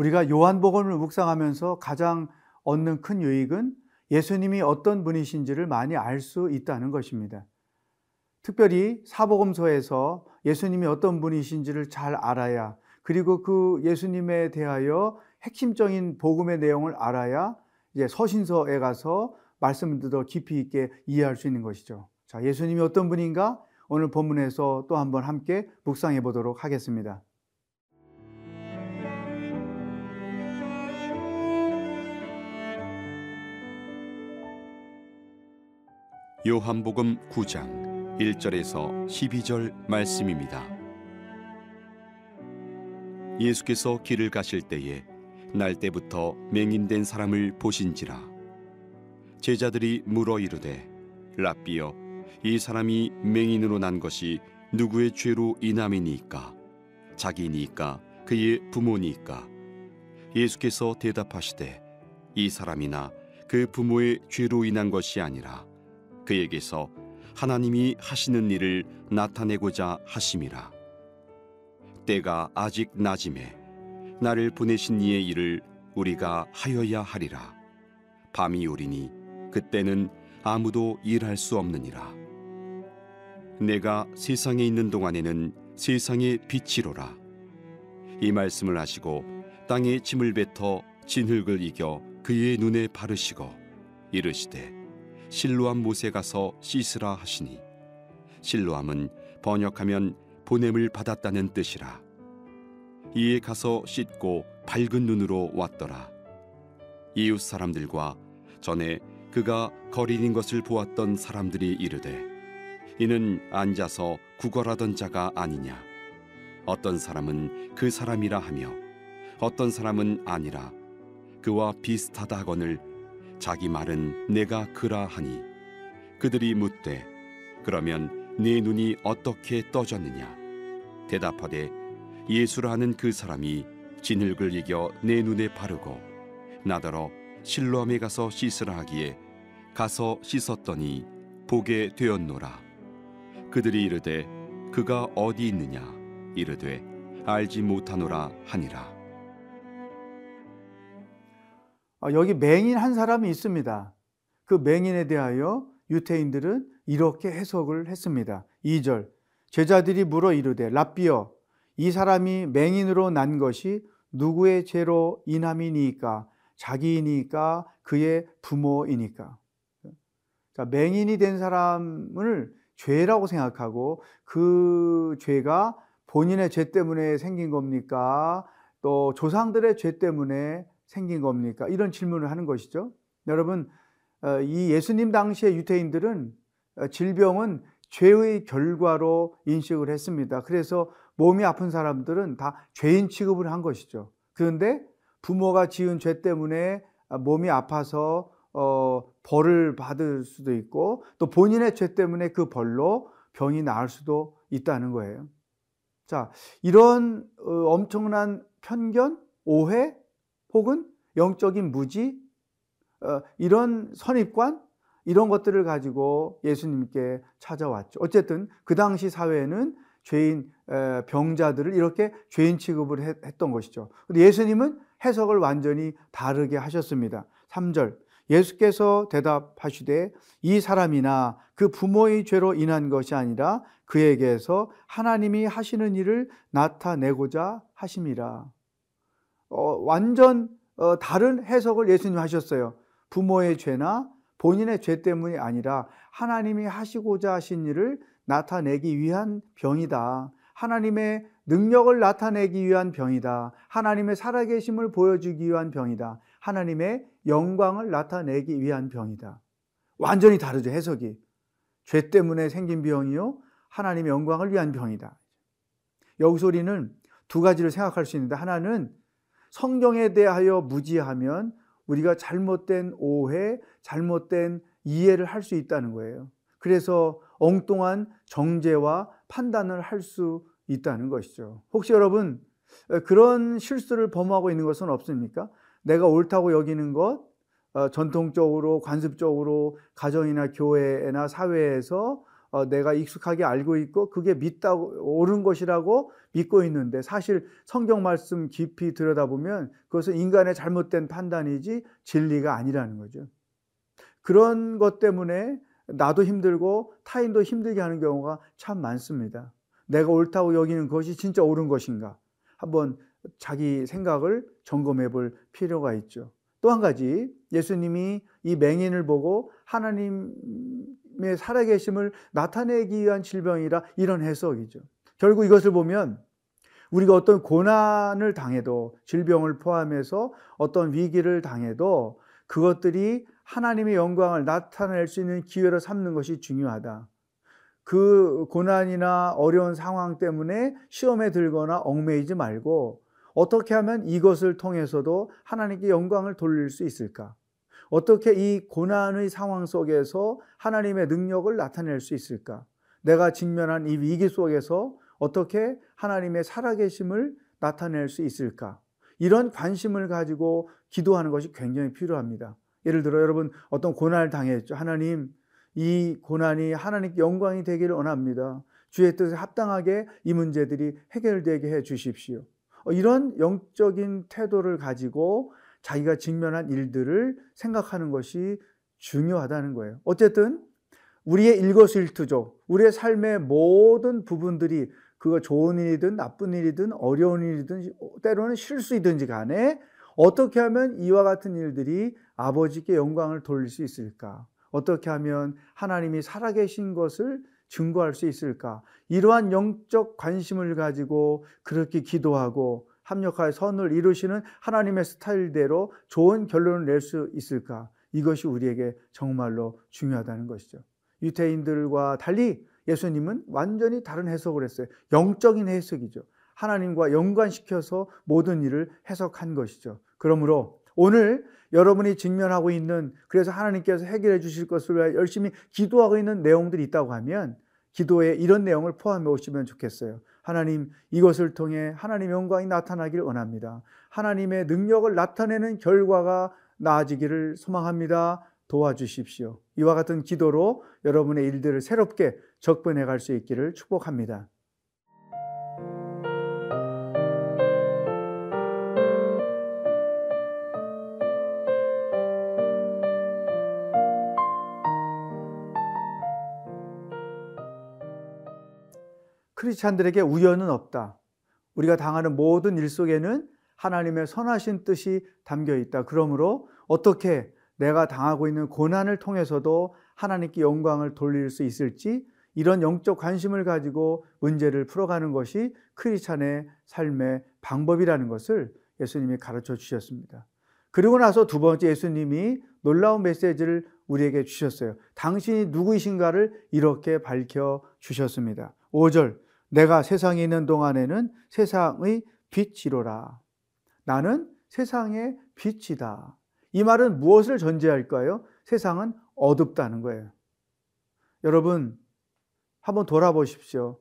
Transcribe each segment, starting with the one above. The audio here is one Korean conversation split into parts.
우리가 요한복음을 묵상하면서 가장 얻는 큰 유익은 예수님이 어떤 분이신지를 많이 알 수 있다는 것입니다. 특별히 사복음서에서 예수님이 어떤 분이신지를 잘 알아야 그리고 그 예수님에 대하여 핵심적인 복음의 내용을 알아야 이제 서신서에 가서 말씀을 더 깊이 있게 이해할 수 있는 것이죠. 자, 예수님이 어떤 분인가 오늘 본문에서 또 한번 함께 묵상해 보도록 하겠습니다. 요한복음 9장 1절에서 12절 말씀입니다. 예수께서 길을 가실 때에 날 때부터 맹인된 사람을 보신지라. 제자들이 물어 이르되 라비여 이 사람이 맹인으로 난 것이 누구의 죄로 인함이니까? 자기니까? 그의 부모니까? 예수께서 대답하시되 이 사람이나 그 부모의 죄로 인한 것이 아니라 그에게서 하나님이 하시는 일을 나타내고자 하심이라. 때가 아직 낮임에 나를 보내신 이의 일을 우리가 하여야 하리라. 밤이 오리니 그때는 아무도 일할 수 없느니라. 내가 세상에 있는 동안에는 세상의 빛이로라. 이 말씀을 하시고 땅에 짐을 뱉어 진흙을 이겨 그의 눈에 바르시고 이르시되 실로암 못에 가서 씻으라 하시니 실로암은 번역하면 보냄을 받았다는 뜻이라. 이에 가서 씻고 밝은 눈으로 왔더라. 이웃 사람들과 전에 그가 거리는 것을 보았던 사람들이 이르되 이는 앉아서 구걸하던 자가 아니냐? 어떤 사람은 그 사람이라 하며 어떤 사람은 아니라 그와 비슷하다 하거늘 자기 말은 내가 그라 하니 그들이 묻되 그러면 네 눈이 어떻게 떠졌느냐? 대답하되 예수라 하는 그 사람이 진흙을 이겨 내 눈에 바르고 나더러 실로암에 가서 씻으라 하기에 가서 씻었더니 보게 되었노라. 그들이 이르되 그가 어디 있느냐? 이르되 알지 못하노라 하니라 여기 맹인 한 사람이 있습니다. 그 맹인에 대하여 유태인들은 이렇게 해석을 했습니다. 2절 제자들이 물어 이르되 랍비여 이 사람이 맹인으로 난 것이 누구의 죄로 인함이니까 자기이니까 그의 부모이니까 자, 맹인이 된 사람을 죄라고 생각하고 그 죄가 본인의 죄 때문에 생긴 겁니까? 또 조상들의 죄 때문에 생긴 겁니까? 이런 질문을 하는 것이죠. 여러분, 어, 이 예수님 당시의 유태인들은 어, 질병은 죄의 결과로 인식을 했습니다. 그래서 몸이 아픈 사람들은 다 죄인 취급을 한 것이죠. 그런데 부모가 지은 죄 때문에 몸이 아파서 어, 벌을 받을 수도 있고 또 본인의 죄 때문에 그 벌로 병이 나을 수도 있다는 거예요. 자, 이런 어, 엄청난 편견, 오해, 혹은 영적인 무지, 어, 이런 선입관, 이런 것들을 가지고 예수님께 찾아왔죠. 어쨌든 그 당시 사회는 죄인 병자들을 이렇게 죄인 취급을 했던 것이죠. 근데 예수님은 해석을 완전히 다르게 하셨습니다. 3절 예수께서 대답하시되 이 사람이나 그 부모의 죄로 인한 것이 아니라 그에게서 하나님이 하시는 일을 나타내고자 하심이라. 어, 완전 어, 다른 해석을 예수님 하셨어요. 부모의 죄나 본인의 죄 때문이 아니라 하나님이 하시고자 하신 일을 나타내기 위한 병이다. 하나님의 능력을 나타내기 위한 병이다. 하나님의 살아계심을 보여주기 위한 병이다. 하나님의 영광을 나타내기 위한 병이다. 완전히 다르죠, 해석이. 죄 때문에 생긴 병이요. 하나님의 영광을 위한 병이다. 여기서 우리는 두 가지를 생각할 수 있는데, 하나는 성경에 대하여 무지하면 우리가 잘못된 오해, 잘못된 이해를 할 수 있다는 거예요. 그래서 엉뚱한 정죄와 판단을 할 수 있다는 것이죠. 혹시 여러분 그런 실수를 범하고 있는 것은 없습니까? 내가 옳다고 여기는 것, 어, 전통적으로 관습적으로 가정이나 교회나 사회에서 어, 내가 익숙하게 알고 있고 그게 믿다고 옳은 것이라고 믿고 있는데 사실 성경 말씀 깊이 들여다보면 그것은 인간의 잘못된 판단이지 진리가 아니라는 거죠. 그런 것 때문에 나도 힘들고 타인도 힘들게 하는 경우가 참 많습니다. 내가 옳다고 여기는 것이 진짜 옳은 것인가? 한번 자기 생각을 점검해 볼 필요가 있죠. 또 한 가지 예수님이 이 맹인을 보고 하나님 의 살아계심을 나타내기 위한 질병이라 이런 해석이죠. 결국 이것을 보면 우리가 어떤 고난을 당해도 질병을 포함해서 어떤 위기를 당해도 그것들이 하나님의 영광을 나타낼 수 있는 기회로 삼는 것이 중요하다. 그 고난이나 어려운 상황 때문에 시험에 들거나 얽매이지 말고 어떻게 하면 이것을 통해서도 하나님께 영광을 돌릴 수 있을까? 어떻게 이 고난의 상황 속에서 하나님의 능력을 나타낼 수 있을까? 내가 직면한 이 위기 속에서 어떻게 하나님의 살아계심을 나타낼 수 있을까? 이런 관심을 가지고 기도하는 것이 굉장히 필요합니다. 예를 들어 여러분 어떤 고난을 당했죠. 하나님, 이 고난이 하나님께 영광이 되기를 원합니다. 주의 뜻에 합당하게 이 문제들이 해결되게 해 주십시오. 어, 이런 영적인 태도를 가지고 자기가 직면한 일들을 생각하는 것이 중요하다는 거예요. 어쨌든 우리의 일거수일투족, 우리의 삶의 모든 부분들이 그거 좋은 일이든 나쁜 일이든 어려운 일이든 때로는 실수이든지 간에 어떻게 하면 이와 같은 일들이 아버지께 영광을 돌릴 수 있을까? 어떻게 하면 하나님이 살아계신 것을 증거할 수 있을까? 이러한 영적 관심을 가지고 그렇게 기도하고 합력하여 선을 이루시는 하나님의 스타일대로 좋은 결론을 낼 수 있을까? 이것이 우리에게 정말로 중요하다는 것이죠. 유태인들과 달리 예수님은 완전히 다른 해석을 했어요. 영적인 해석이죠. 하나님과 연관시켜서 모든 일을 해석한 것이죠. 그러므로 오늘 여러분이 직면하고 있는 그래서 하나님께서 해결해 주실 것을 위해 열심히 기도하고 있는 내용들이 있다고 하면 기도에 이런 내용을 포함해 오시면 좋겠어요. 하나님 이것을 통해 하나님의 영광이 나타나길 원합니다. 하나님의 능력을 나타내는 결과가 나아지기를 소망합니다. 도와주십시오. 이와 같은 기도로 여러분의 일들을 새롭게 적분해 갈 수 있기를 축복합니다. 크리스찬들에게 우연은 없다. 우리가 당하는 모든 일 속에는 하나님의 선하신 뜻이 담겨 있다. 그러므로 어떻게 내가 당하고 있는 고난을 통해서도 하나님께 영광을 돌릴 수 있을지 이런 영적 관심을 가지고 문제를 풀어가는 것이 크리스찬의 삶의 방법이라는 것을 예수님이 가르쳐 주셨습니다. 그리고 나서 두 번째 예수님이 놀라운 메시지를 우리에게 주셨어요. 당신이 누구이신가를 이렇게 밝혀 주셨습니다. 5절 내가 세상에 있는 동안에는 세상의 빛이로라. 나는 세상의 빛이다. 이 말은 무엇을 전제할까요? 세상은 어둡다는 거예요. 여러분, 한번 돌아보십시오.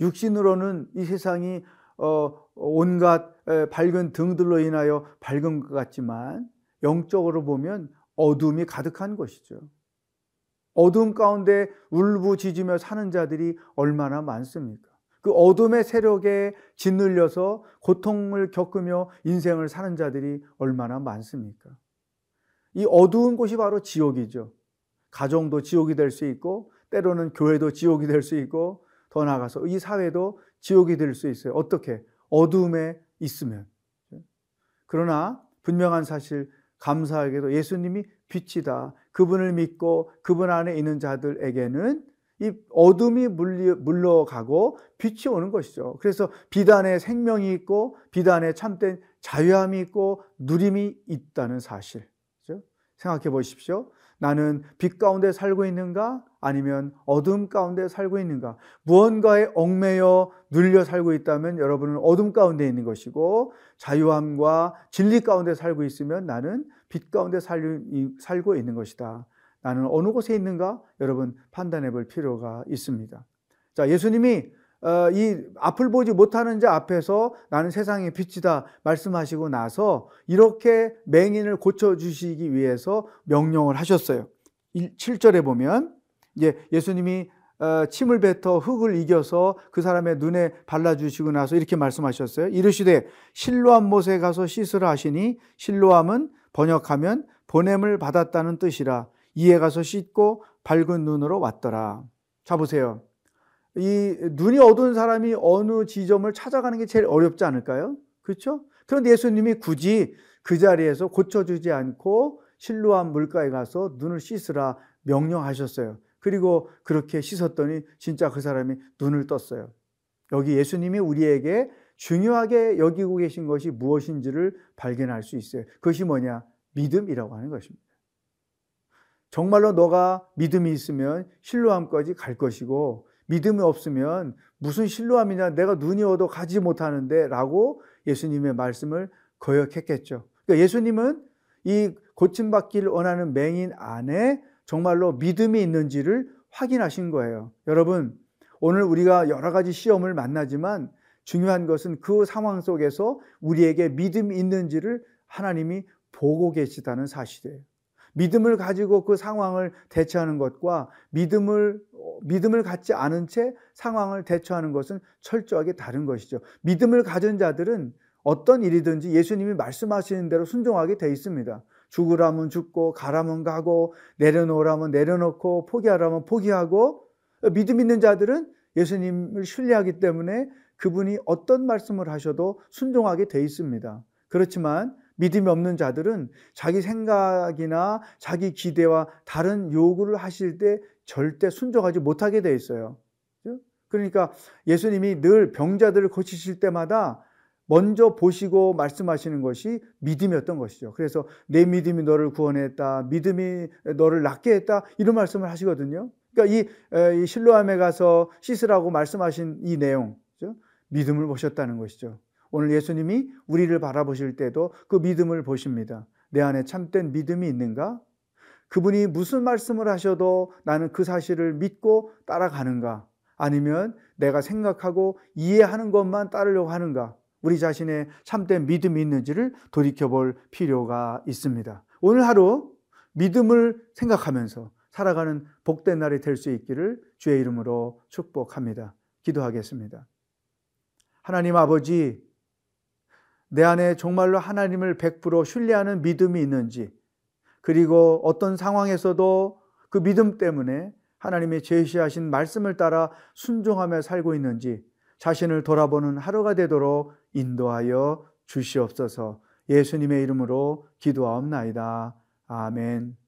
육신으로는 이 세상이 어, 온갖 밝은 등들로 인하여 밝은 것 같지만 영적으로 보면 어둠이 가득한 것이죠. 어둠 가운데 울부짖으며 사는 자들이 얼마나 많습니까? 그 어둠의 세력에 짓눌려서 고통을 겪으며 인생을 사는 자들이 얼마나 많습니까? 이 어두운 곳이 바로 지옥이죠. 가정도 지옥이 될 수 있고, 때로는 교회도 지옥이 될 수 있고, 더 나아가서 이 사회도 지옥이 될 수 있어요. 어떻게? 어둠에 있으면. 그러나 분명한 사실, 감사하게도 예수님이 빛이다. 그분을 믿고 그분 안에 있는 자들에게는 이 어둠이 물러가고 빛이 오는 것이죠. 그래서 비단에 생명이 있고 비단에 참된 자유함이 있고 누림이 있다는 사실. 그렇죠? 생각해 보십시오. 나는 빛 가운데 살고 있는가? 아니면 어둠 가운데 살고 있는가? 무언가에 얽매여 눌려 살고 있다면 여러분은 어둠 가운데 있는 것이고 자유함과 진리 가운데 살고 있으면 나는 빛 가운데 살고 있는 것이다. 나는 어느 곳에 있는가? 여러분 판단해 볼 필요가 있습니다. 자, 예수님이 어, 이 앞을 보지 못하는 자 앞에서 나는 세상의 빛이다 말씀하시고 나서 이렇게 맹인을 고쳐주시기 위해서 명령을 하셨어요. 7절에 보면 이제 예수님이 어, 침을 뱉어 흙을 이겨서 그 사람의 눈에 발라주시고 나서 이렇게 말씀하셨어요. 이르시되 실로암 못에 가서 씻으라 하시니 실로암은 번역하면 보냄을 받았다는 뜻이라 이에 가서 씻고 밝은 눈으로 왔더라. 자 보세요. 이 눈이 어두운 사람이 어느 지점을 찾아가는 게 제일 어렵지 않을까요? 그렇죠? 그런데 예수님이 굳이 그 자리에서 고쳐주지 않고 실로암 물가에 가서 눈을 씻으라 명령하셨어요. 그리고 그렇게 씻었더니 진짜 그 사람이 눈을 떴어요. 여기 예수님이 우리에게 중요하게 여기고 계신 것이 무엇인지를 발견할 수 있어요. 그것이 뭐냐? 믿음이라고 하는 것입니다. 정말로 너가 믿음이 있으면 신뢰함까지 갈 것이고 믿음이 없으면 무슨 신뢰함이냐 내가 눈이 어도 가지 못하는데 라고 예수님의 말씀을 거역했겠죠. 그러니까 예수님은 이 고침받기를 원하는 맹인 안에 정말로 믿음이 있는지를 확인하신 거예요. 여러분, 오늘 우리가 여러 가지 시험을 만나지만 중요한 것은 그 상황 속에서 우리에게 믿음이 있는지를 하나님이 보고 계시다는 사실이에요. 믿음을 가지고 그 상황을 대처하는 것과 믿음을 믿음을 갖지 않은 채 상황을 대처하는 것은 철저하게 다른 것이죠. 믿음을 가진 자들은 어떤 일이든지 예수님이 말씀하시는 대로 순종하게 돼 있습니다. 죽으라면 죽고 가라면 가고 내려놓으라면 내려놓고 포기하라면 포기하고 믿음 있는 자들은 예수님을 신뢰하기 때문에 그분이 어떤 말씀을 하셔도 순종하게 돼 있습니다. 그렇지만 믿음이 없는 자들은 자기 생각이나 자기 기대와 다른 요구를 하실 때 절대 순종하지 못하게 돼 있어요. 그러니까 예수님이 늘 병자들을 고치실 때마다 먼저 보시고 말씀하시는 것이 믿음이었던 것이죠. 그래서 내 믿음이 너를 구원했다. 믿음이 너를 낫게 했다. 이런 말씀을 하시거든요. 그러니까 이, 실로암에 가서 씻으라고 말씀하신 이 내용, 믿음을 보셨다는 것이죠. 오늘 예수님이 우리를 바라보실 때도 그 믿음을 보십니다. 내 안에 참된 믿음이 있는가? 그분이 무슨 말씀을 하셔도 나는 그 사실을 믿고 따라가는가? 아니면 내가 생각하고 이해하는 것만 따르려고 하는가? 우리 자신의 참된 믿음이 있는지를 돌이켜볼 필요가 있습니다. 오늘 하루 믿음을 생각하면서 살아가는 복된 날이 될 수 있기를 주의 이름으로 축복합니다. 기도하겠습니다. 하나님 아버지, 내 안에 정말로 하나님을 100% 신뢰하는 믿음이 있는지, 그리고 어떤 상황에서도 그 믿음 때문에 하나님이 제시하신 말씀을 따라 순종하며 살고 있는지 자신을 돌아보는 하루가 되도록 인도하여 주시옵소서 예수님의 이름으로 기도하옵나이다. 아멘.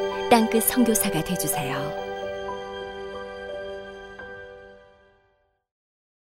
땅끝 성교사가 되주세요